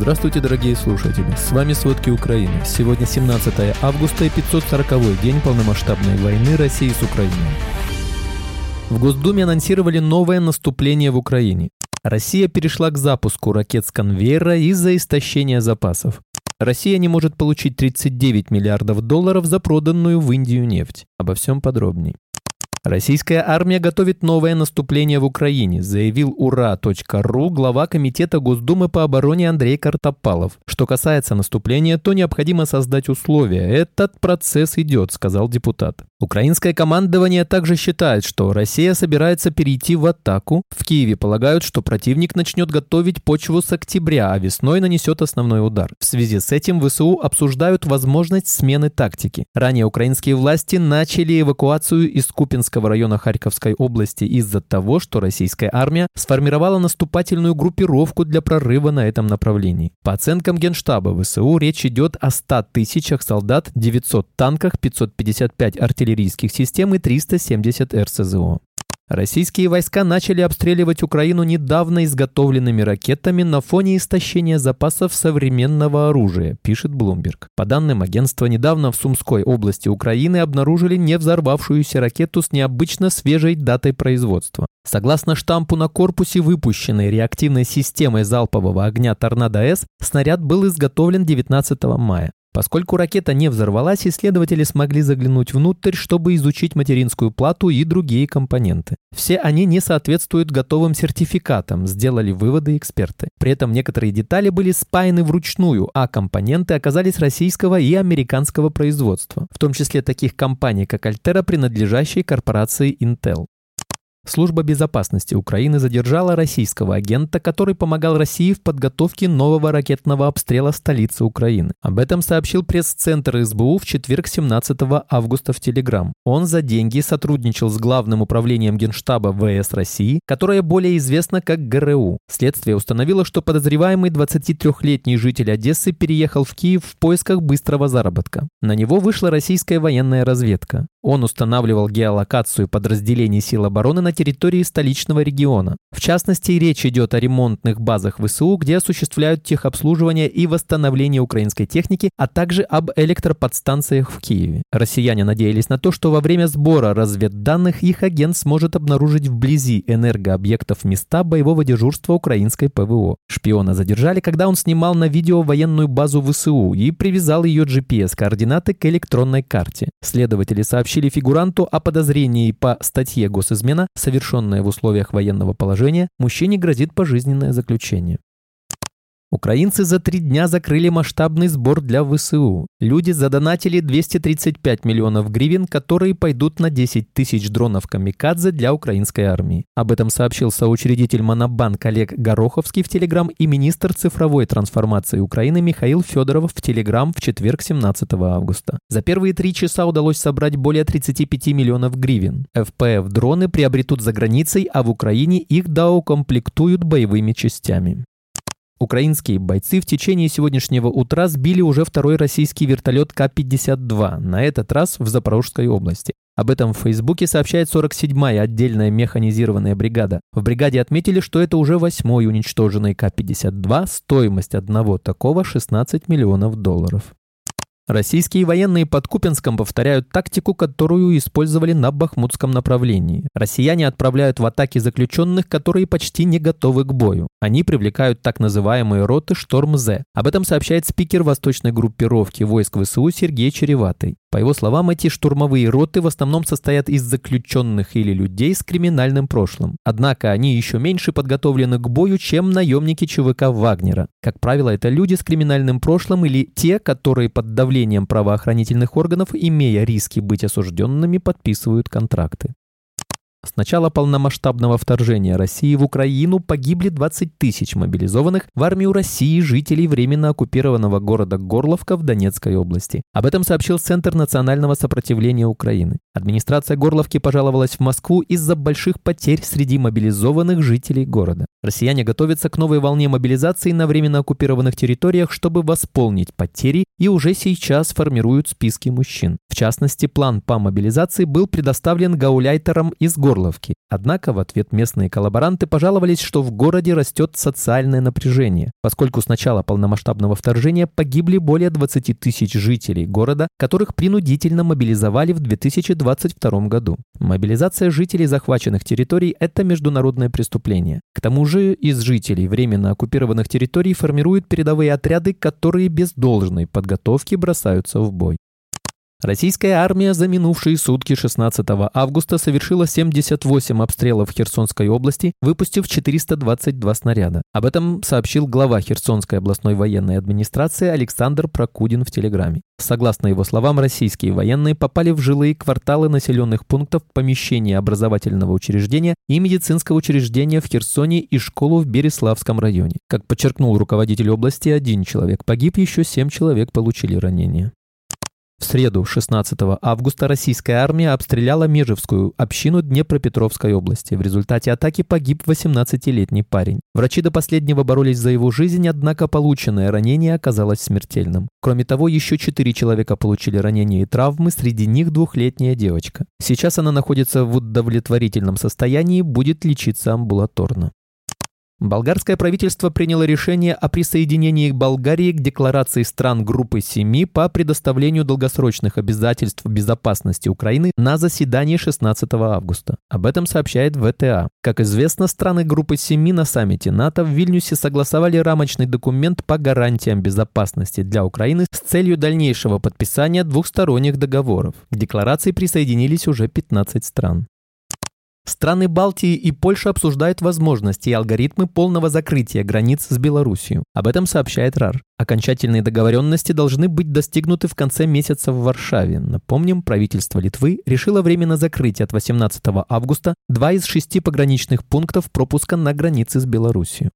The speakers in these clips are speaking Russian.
Здравствуйте, дорогие слушатели! С вами «Сводки Украины». Сегодня 17 августа и 540-й день полномасштабной войны России с Украиной. В Госдуме анонсировали новое наступление в Украине. Россия перешла к запуску ракет с конвейера из-за истощения запасов. Россия не может получить 39 миллиардов долларов за проданную в Индию нефть. Обо всем подробней. Российская армия готовит новое наступление в Украине, заявил ура.ру глава Комитета Госдумы по обороне Андрей Картопалов. Что касается наступления, то необходимо создать условия. Этот процесс идет, сказал депутат. Украинское командование также считает, что Россия собирается перейти в атаку. В Киеве полагают, что противник начнет готовить почву с октября, а весной нанесет основной удар. В связи с этим ВСУ обсуждают возможность смены тактики. Ранее украинские власти начали эвакуацию из Купинска Купянского района Харьковской области из-за того, что российская армия сформировала наступательную группировку для прорыва на этом направлении. По оценкам Генштаба ВСУ речь идет о 100 тысячах солдат, 900 танках, 555 артиллерийских систем и 370 РСЗО. Российские войска начали обстреливать Украину недавно изготовленными ракетами на фоне истощения запасов современного оружия, пишет Bloomberg. По данным агентства, недавно в Сумской области Украины обнаружили не взорвавшуюся ракету с необычно свежей датой производства. Согласно штампу на корпусе выпущенной реактивной системой залпового огня «Торнадо-С», снаряд был изготовлен 19 мая. Поскольку ракета не взорвалась, исследователи смогли заглянуть внутрь, чтобы изучить материнскую плату и другие компоненты. Все они не соответствуют готовым сертификатам, сделали выводы эксперты. При этом некоторые детали были спаяны вручную, а компоненты оказались российского и американского производства, в том числе таких компаний, как Altera, принадлежащей корпорации Intel. Служба безопасности Украины задержала российского агента, который помогал России в подготовке нового ракетного обстрела столицы Украины. Об этом сообщил пресс-центр СБУ в четверг 17 августа в Телеграм. Он за деньги сотрудничал с Главным управлением Генштаба ВС России, которое более известно как ГРУ. Следствие установило, что подозреваемый 23-летний житель Одессы переехал в Киев в поисках быстрого заработка. На него вышла российская военная разведка. Он устанавливал геолокацию подразделений сил обороны на территории столичного региона. В частности, речь идет о ремонтных базах ВСУ, где осуществляют техобслуживание и восстановление украинской техники, а также об электроподстанциях в Киеве. Россияне надеялись на то, что во время сбора разведданных их агент сможет обнаружить вблизи энергообъектов места боевого дежурства украинской ПВО. Шпиона задержали, когда он снимал на видео военную базу ВСУ и привязал ее GPS-координаты к электронной карте. Следователи сообщили фигуранту о подозрении по статье госизмена, совершенная в условиях военного положения, мужчине грозит пожизненное заключение. Украинцы за три дня закрыли масштабный сбор для ВСУ. Люди задонатили 235 миллионов гривен, которые пойдут на 10 тысяч дронов «Камикадзе» для украинской армии. Об этом сообщил соучредитель Монобанк Олег Гороховский в Телеграм и министр цифровой трансформации Украины Михаил Федоров в Телеграм в четверг 17 августа. За первые три часа удалось собрать более 35 миллионов гривен. ФПФ-дроны приобретут за границей, а в Украине их доукомплектуют боевыми частями. Украинские бойцы в течение сегодняшнего утра сбили уже второй российский вертолет К-52, на этот раз в Запорожской области. Об этом в Фейсбуке сообщает 47-я отдельная механизированная бригада. В бригаде отметили, что это уже восьмой уничтоженный К-52, стоимость одного такого 16 миллионов долларов. Российские военные под Купенском повторяют тактику, которую использовали на Бахмутском направлении. Россияне отправляют в атаки заключенных, которые почти не готовы к бою. Они привлекают так называемые роты «Шторм-З». Об этом сообщает спикер восточной группировки войск ВСУ Сергей Череватый. По его словам, эти штурмовые роты в основном состоят из заключенных или людей с криминальным прошлым. Однако они еще меньше подготовлены к бою, чем наемники ЧВК Вагнера. Как правило, это люди с криминальным прошлым или те, которые под давлением правоохранительных органов, имея риски быть осужденными, подписывают контракты. С начала полномасштабного вторжения России в Украину погибли 20 тысяч мобилизованных в армию России жителей временно оккупированного города Горловка в Донецкой области. Об этом сообщил Центр национального сопротивления Украины. Администрация Горловки пожаловалась в Москву из-за больших потерь среди мобилизованных жителей города. Россияне готовятся к новой волне мобилизации на временно оккупированных территориях, чтобы восполнить потери и уже сейчас формируют списки мужчин. В частности, план по мобилизации был предоставлен гауляйтерам из Горловки. Однако в ответ местные коллаборанты пожаловались, что в городе растет социальное напряжение, поскольку с начала полномасштабного вторжения погибли более 20 тысяч жителей города, которых принудительно мобилизовали в 2022 году. Мобилизация жителей захваченных территорий – это международное преступление. К тому же из жителей временно оккупированных территорий формируют передовые отряды, которые без должной подготовки бросаются в бой. Российская армия за минувшие сутки 16 августа совершила 78 обстрелов Херсонской области, выпустив 422 снаряда. Об этом сообщил глава Херсонской областной военной администрации Александр Прокудин в Телеграме. Согласно его словам, российские военные попали в жилые кварталы населенных пунктов, помещения образовательного учреждения и медицинского учреждения в Херсоне и школу в Береславском районе. Как подчеркнул руководитель области, один человек погиб, еще семь человек получили ранения. В среду, 16 августа, российская армия обстреляла Межевскую общину Днепропетровской области. В результате атаки погиб 18-летний парень. Врачи до последнего боролись за его жизнь, однако полученное ранение оказалось смертельным. Кроме того, еще четыре человека получили ранения и травмы, среди них двухлетняя девочка. Сейчас она находится в удовлетворительном состоянии, будет лечиться амбулаторно. Болгарское правительство приняло решение о присоединении Болгарии к декларации стран группы семи по предоставлению долгосрочных обязательств безопасности Украины на заседании 16 августа. Об этом сообщает ВТА. Как известно, страны группы семи на саммите НАТО в Вильнюсе согласовали рамочный документ по гарантиям безопасности для Украины с целью дальнейшего подписания двухсторонних договоров. К декларации присоединились уже 15 стран. Страны Балтии и Польша обсуждают возможности и алгоритмы полного закрытия границ с Белоруссией. Об этом сообщает РАР. Окончательные договоренности должны быть достигнуты в конце месяца в Варшаве. Напомним, правительство Литвы решило временно закрыть от 18 августа два из шести пограничных пунктов пропуска на границе с Белоруссией.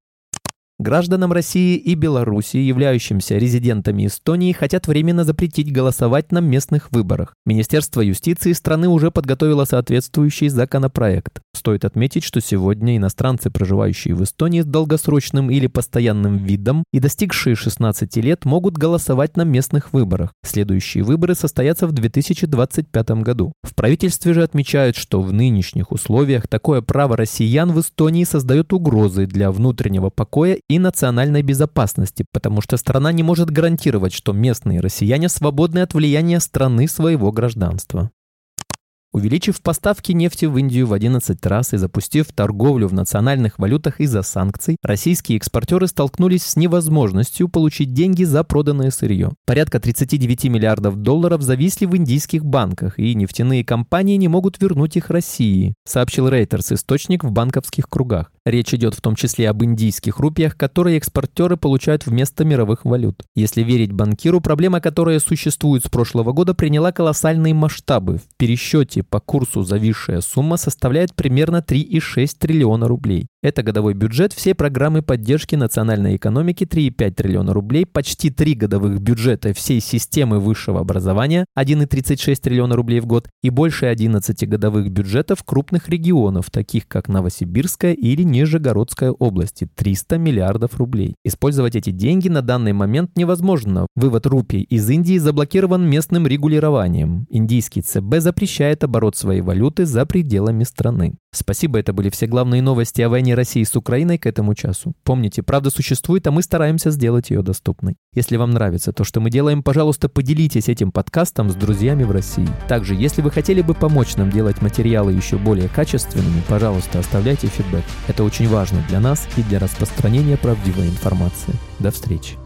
Гражданам России и Беларуси, являющимся резидентами Эстонии, хотят временно запретить голосовать на местных выборах. Министерство юстиции страны уже подготовило соответствующий законопроект. Стоит отметить, что сегодня иностранцы, проживающие в Эстонии с долгосрочным или постоянным видом и достигшие 16 лет, могут голосовать на местных выборах. Следующие выборы состоятся в 2025 году. В правительстве же отмечают, что в нынешних условиях такое право россиян в Эстонии создает угрозы для внутреннего покоя и национальной безопасности, потому что страна не может гарантировать, что местные россияне свободны от влияния страны своего гражданства. Увеличив поставки нефти в Индию в 11 раз и запустив торговлю в национальных валютах из-за санкций, российские экспортеры столкнулись с невозможностью получить деньги за проданное сырье. Порядка 39 миллиардов долларов зависли в индийских банках, и нефтяные компании не могут вернуть их России, сообщил Рейтерс, источник в банковских кругах. Речь идет в том числе об индийских рупиях, которые экспортеры получают вместо мировых валют. Если верить банкиру, проблема, которая существует с прошлого года, приняла колоссальные масштабы. В пересчете по курсу зависшая сумма составляет примерно 3,6 триллиона рублей. Это годовой бюджет всей программы поддержки национальной экономики 3,5 триллиона рублей, почти три годовых бюджета всей системы высшего образования 1,36 триллиона рублей в год и больше 11 годовых бюджетов крупных регионов, таких как Новосибирская или Нижегородская области 300 миллиардов рублей. Использовать эти деньги на данный момент невозможно. Вывод рупий из Индии заблокирован местным регулированием. Индийский ЦБ запрещает оборот своей валюты за пределами страны. Спасибо, это были все главные новости о войне России с Украиной к этому часу. Помните, правда существует, а мы стараемся сделать ее доступной. Если вам нравится то, что мы делаем, пожалуйста, поделитесь этим подкастом с друзьями в России. Также, если вы хотели бы помочь нам делать материалы еще более качественными, пожалуйста, оставляйте фидбэк. Это очень важно для нас и для распространения правдивой информации. До встречи.